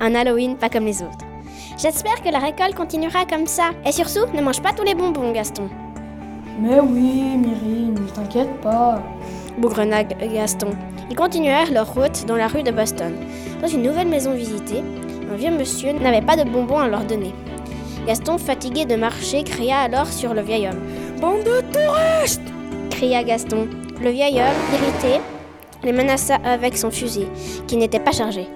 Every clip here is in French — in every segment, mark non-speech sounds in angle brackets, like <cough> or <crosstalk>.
un Halloween pas comme les autres. J'espère que la récolte continuera comme ça. Et surtout, ne mange pas tous les bonbons, Gaston. Mais oui, Myri, ne t'inquiète pas. Bougrena Gaston. Ils continuèrent leur route dans la rue de Boston. Dans une nouvelle maison visitée, un vieux monsieur n'avait pas de bonbons à leur donner. Gaston, fatigué de marcher, cria alors sur le vieil homme. Bande de touristes cria Gaston. Le vieil homme, irrité, les menaça avec son fusil, qui n'était pas chargé.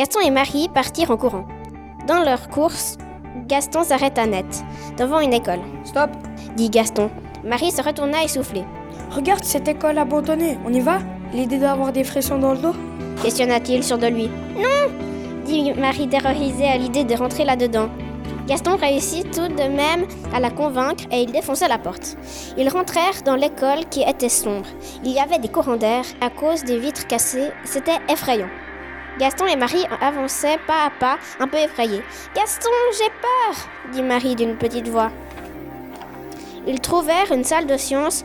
Gaston et Marie partirent en courant. Dans leur course, Gaston s'arrêta net, devant une école. Stop dit Gaston. Marie se retourna essoufflée. Regarde cette école abandonnée, on y va? L'idée d'avoir des frissons dans le dos? Questionna-t-il sur de lui. Non dit Marie terrorisée à l'idée de rentrer là-dedans. Gaston réussit tout de même à la convaincre et il défonça la porte. Ils rentrèrent dans l'école qui était sombre. Il y avait des courants d'air à cause des vitres cassées. C'était effrayant. Gaston et Marie avançaient pas à pas, un peu effrayés. Gaston, j'ai peur dit Marie d'une petite voix. Ils trouvèrent une salle de sciences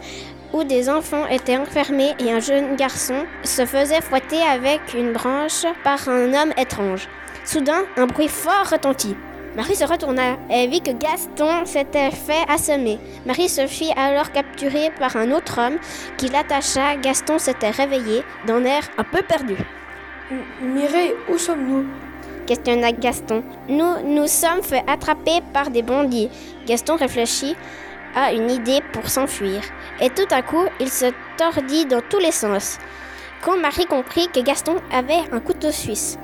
où des enfants étaient enfermés et un jeune garçon se faisait fouetter avec une branche par un homme étrange. Soudain, un bruit fort retentit. Marie se retourna et vit que Gaston s'était fait assommer. Marie se fit alors capturer par un autre homme qui l'attacha. Gaston s'était réveillé d'un air un peu perdu. Mireille, où sommes-nous? Questionna Gaston. Nous nous sommes fait attraper par des bandits. Gaston réfléchit à une idée pour s'enfuir. Et tout à coup, il se tordit dans tous les sens. Quand Marie comprit que Gaston avait un couteau suisse,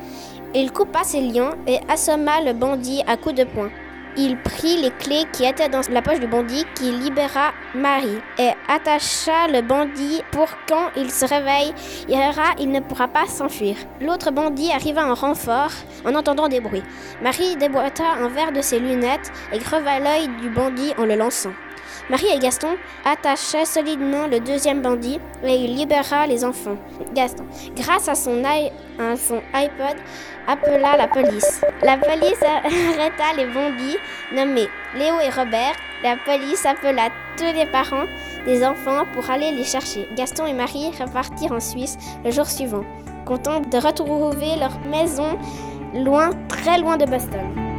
il coupa ses liens et assomma le bandit à coups de poing. Il prit les clés qui étaient dans la poche du bandit qui libéra Marie et attacha le bandit pour quand il se réveille, il ne pourra pas s'enfuir. L'autre bandit arriva en renfort en entendant des bruits. Marie déboîta un verre de ses lunettes et creva l'œil du bandit en le lançant. Marie et Gaston attachaient solidement le deuxième bandit et il libéra les enfants. Gaston, grâce à son, à son iPod, appela la police. La police <laughs> arrêta les bandits nommés Léo et Robert. La police appela tous les parents des enfants pour aller les chercher. Gaston et Marie repartirent en Suisse le jour suivant, contents de retrouver leur maison loin, très loin de Boston.